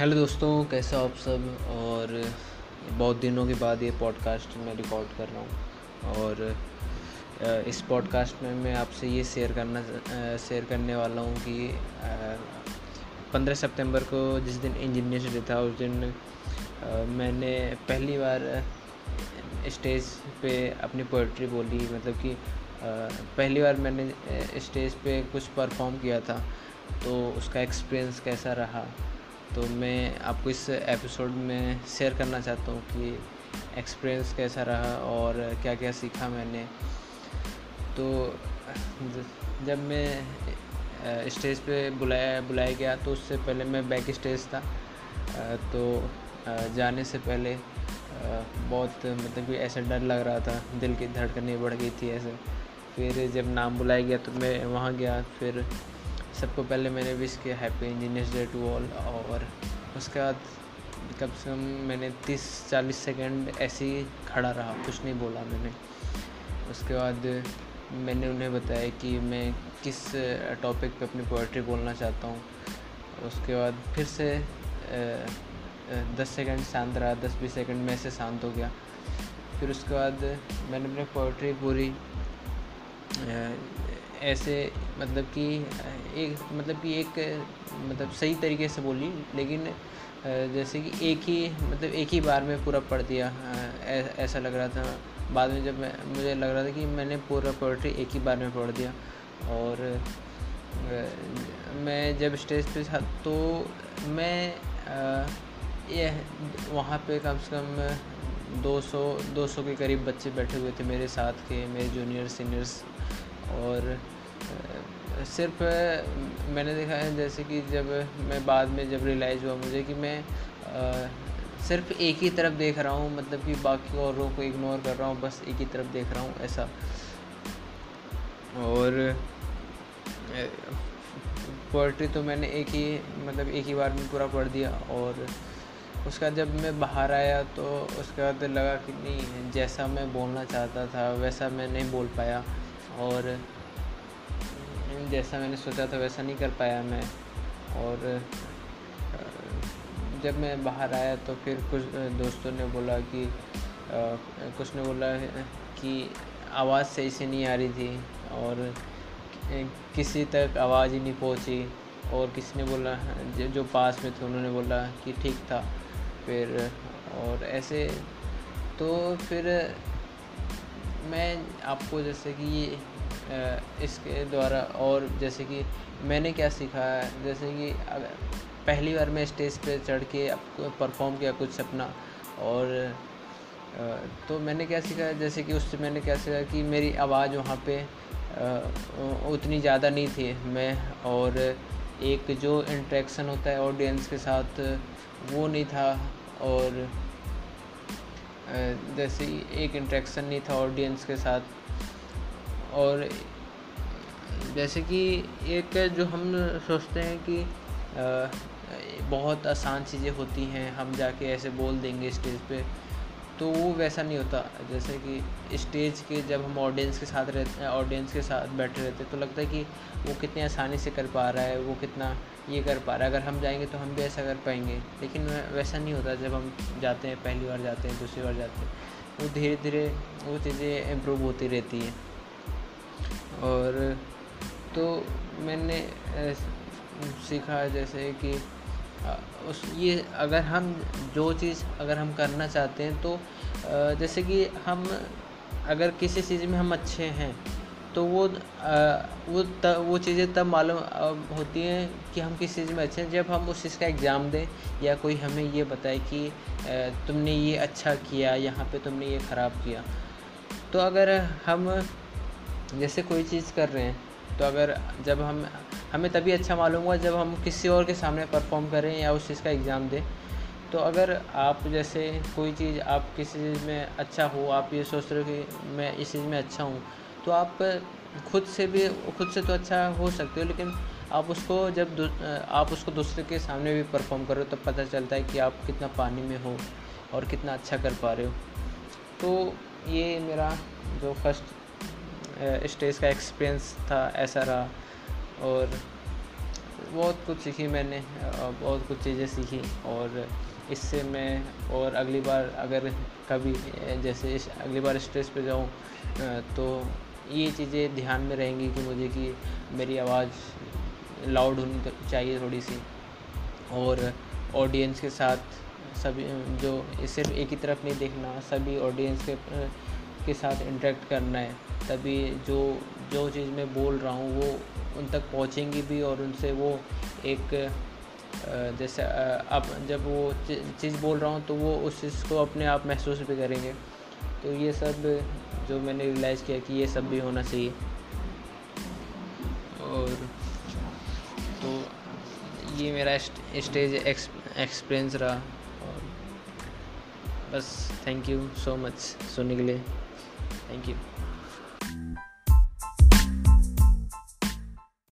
Hello दोस्तों, कैसे हो आप सब? और बहुत दिनों के बाद ये पॉडकास्ट मैं रिकॉर्ड कर रहा हूँ। और इस पॉडकास्ट में मैं आपसे ये शेयर करना शेयर करने वाला हूँ कि पंद्रह सितंबर को जिस दिन इंजीनियर्स डे था, उस दिन मैंने पहली बार स्टेज पे अपनी पोइट्री बोली। मतलब कि पहली बार मैंने स्टेज पे कुछ परफॉर्म किया था। तो उसका एक्सपीरियंस कैसा रहा? तो मैं आपको इस एपिसोड में शेयर करना चाहता हूँ कि एक्सपीरियंस कैसा रहा और क्या क्या सीखा मैंने। तो जब मैं स्टेज पे बुलाया बुलाया गया तो उससे पहले मैं बैक स्टेज था तो जाने से पहले बहुत मतलब कि ऐसा डर लग रहा था, दिल की धड़कनें बढ़ गई थी ऐसे। फिर जब नाम बुलाया गया तो मैं वहाँ गया, फिर सबको पहले मैंने विश किया happy engineers day to all और उसके बाद कम से कम मैंने तीस चालीस सेकेंड ऐसे ही खड़ा रहा, कुछ नहीं बोला मैंने। उसके बाद मैंने उन्हें बताया कि मैं किस टॉपिक पे अपनी पोइट्री बोलना चाहता हूँ। उसके बाद फिर से दस सेकंड शांत रहा, दस बीस सेकंड में से शांत हो गया। फिर उसके बाद मैंने अपनी पोइट्री पूरी ऐसे मतलब कि, एक मतलब कि एक मतलब सही तरीके से बोली, लेकिन जैसे कि एक ही मतलब एक ही बार में पूरा पढ़ दिया ऐसा लग रहा था। बाद में जब मैं, मुझे लग रहा था कि मैंने पूरा पोइट्री एक ही बार में पढ़ दिया। और मैं जब स्टेज पे था तो मैं ये वहाँ पे कम से कम 200 200 के करीब बच्चे बैठे हुए थे मेरे साथ के, मेरे जूनियर, सीनियर्स। और सिर्फ़ मैंने देखा है जैसे कि जब मैं बाद में जब रियलाइज़ हुआ मुझे कि मैं सिर्फ़ एक ही तरफ़ देख रहा हूँ मतलब कि बाकी औरों को इग्नोर कर रहा हूँ, बस एक ही तरफ़ देख रहा हूँ, ऐसा। और पोइट्री तो मैंने एक ही मतलब एक ही बार में पूरा पढ़ दिया और उसका जब मैं बाहर आया तो उसके बाद लगा कि नहीं, जैसा मैं बोलना चाहता था, वैसा मैं नहीं बोल पाया। और जैसा मैंने सोचा था वैसा नहीं कर पाया मैं। और जब मैं बाहर आया तो फिर कुछ दोस्तों ने बोला कि कुछ ने बोला कि आवाज़ सही से नहीं आ रही थी और किसी तक आवाज़ ही नहीं पहुँची। और किसी ने बोला, जो पास में थे उन्होंने बोला कि ठीक था। फिर, और ऐसे तो फिर मैं आपको जैसे कि इसके द्वारा और जैसे कि मैंने क्या सीखा है, जैसे कि पहली बार मैं स्टेज पे चढ़ के परफॉर्म किया कुछ अपना और तो मैंने क्या सीखा जैसे कि उससे मैंने क्या सीखा कि मेरी आवाज़ वहाँ पे उतनी ज़्यादा नहीं थी मैं और एक जो इंट्रैक्शन होता है ऑडियंस के साथ वो नहीं था और जैसे एक इंट्रैक्शन नहीं था ऑडियंस के साथ। और जैसे कि एक जो हम सोचते हैं कि बहुत आसान चीज़ें होती हैं, हम जाके ऐसे बोल देंगे स्टेज पे तो वो वैसा नहीं होता। जैसे कि स्टेज के जब हम ऑडियंस के साथ रहते हैं ऑडियंस के साथ बैठे रहते हैं तो लगता है कि वो कितनी आसानी से कर पा रहा है, वो कितना ये कर पा रहा है। अगर हम जाएँगे तो हम भी ऐसा कर पाएँगे, लेकिन वैसा नहीं होता जब हम जाते हैं, पहली बार जाते हैं, दूसरी बार जाते हैं, वो धीरे धीरे वो चीज़ें इम्प्रूव होती रहती हैं। और तो मैंने सीखा जैसे कि उस ये अगर हम जो चीज़ अगर हम करना चाहते हैं तो जैसे कि हम अगर किसी चीज़ में हम अच्छे हैं तो वो वो त, वो चीज़ें तब मालूम होती हैं कि हम किस चीज़ में अच्छे हैं। जब हम उस चीज़ का एग्ज़ाम दें या कोई हमें ये बताए कि तुमने ये अच्छा किया यहाँ पे तुमने ये ख़राब किया तो अगर हम जैसे कोई चीज़ कर रहे हैं तो अगर जब हम, हमें तभी अच्छा मालूम हुआ जब हम किसी और के सामने परफॉर्म करें या उस चीज़ का एग्ज़ाम दें। तो अगर आप जैसे कोई चीज़ आप किसी चीज़ में अच्छा हो, आप ये सोच रहे हो कि मैं इस चीज़ में अच्छा हूँ तो आप खुद से भी, खुद से तो अच्छा हो सकते हो, लेकिन आप उसको जब आप उसको दूसरे के सामने भी परफॉर्म करो तब पता चलता है कि आप कितना पानी में हो और कितना अच्छा कर पा रहे हो। तो ये मेरा जो फ़र्स्ट स्टेज का एक्सपीरियंस था, ऐसा रहा। और बहुत कुछ सीखी मैंने बहुत कुछ चीज़ें सीखी। और इससे मैं और अगली बार अगर कभी जैसे अगली बार स्टेज पे जाऊँ तो ये चीज़ें ध्यान में रहेंगी कि मुझे कि मेरी आवाज़ लाउड होनी चाहिए थोड़ी सी। और ऑडियंस के साथ सभी जो सिर्फ़ एक ही तरफ़ नहीं देखना, सभी ऑडियंस के के साथ इंटरेक्ट करना है। तभी जो जो चीज़ मैं बोल रहा हूँ, वो उन तक पहुँचेंगी भी और उनसे वो एक जैसे अब जब वो चीज़ बोल रहा हूँ तो वो उस चीज़ को अपने आप महसूस भी करेंगे। तो ये सब जो मैंने रियलाइज़ किया कि ये सब भी होना चाहिए। और तो ये मेरा स्टेज एक्सपीरियंस रहा और बस थैंक यू सो मच सुनने के लिए। Thank you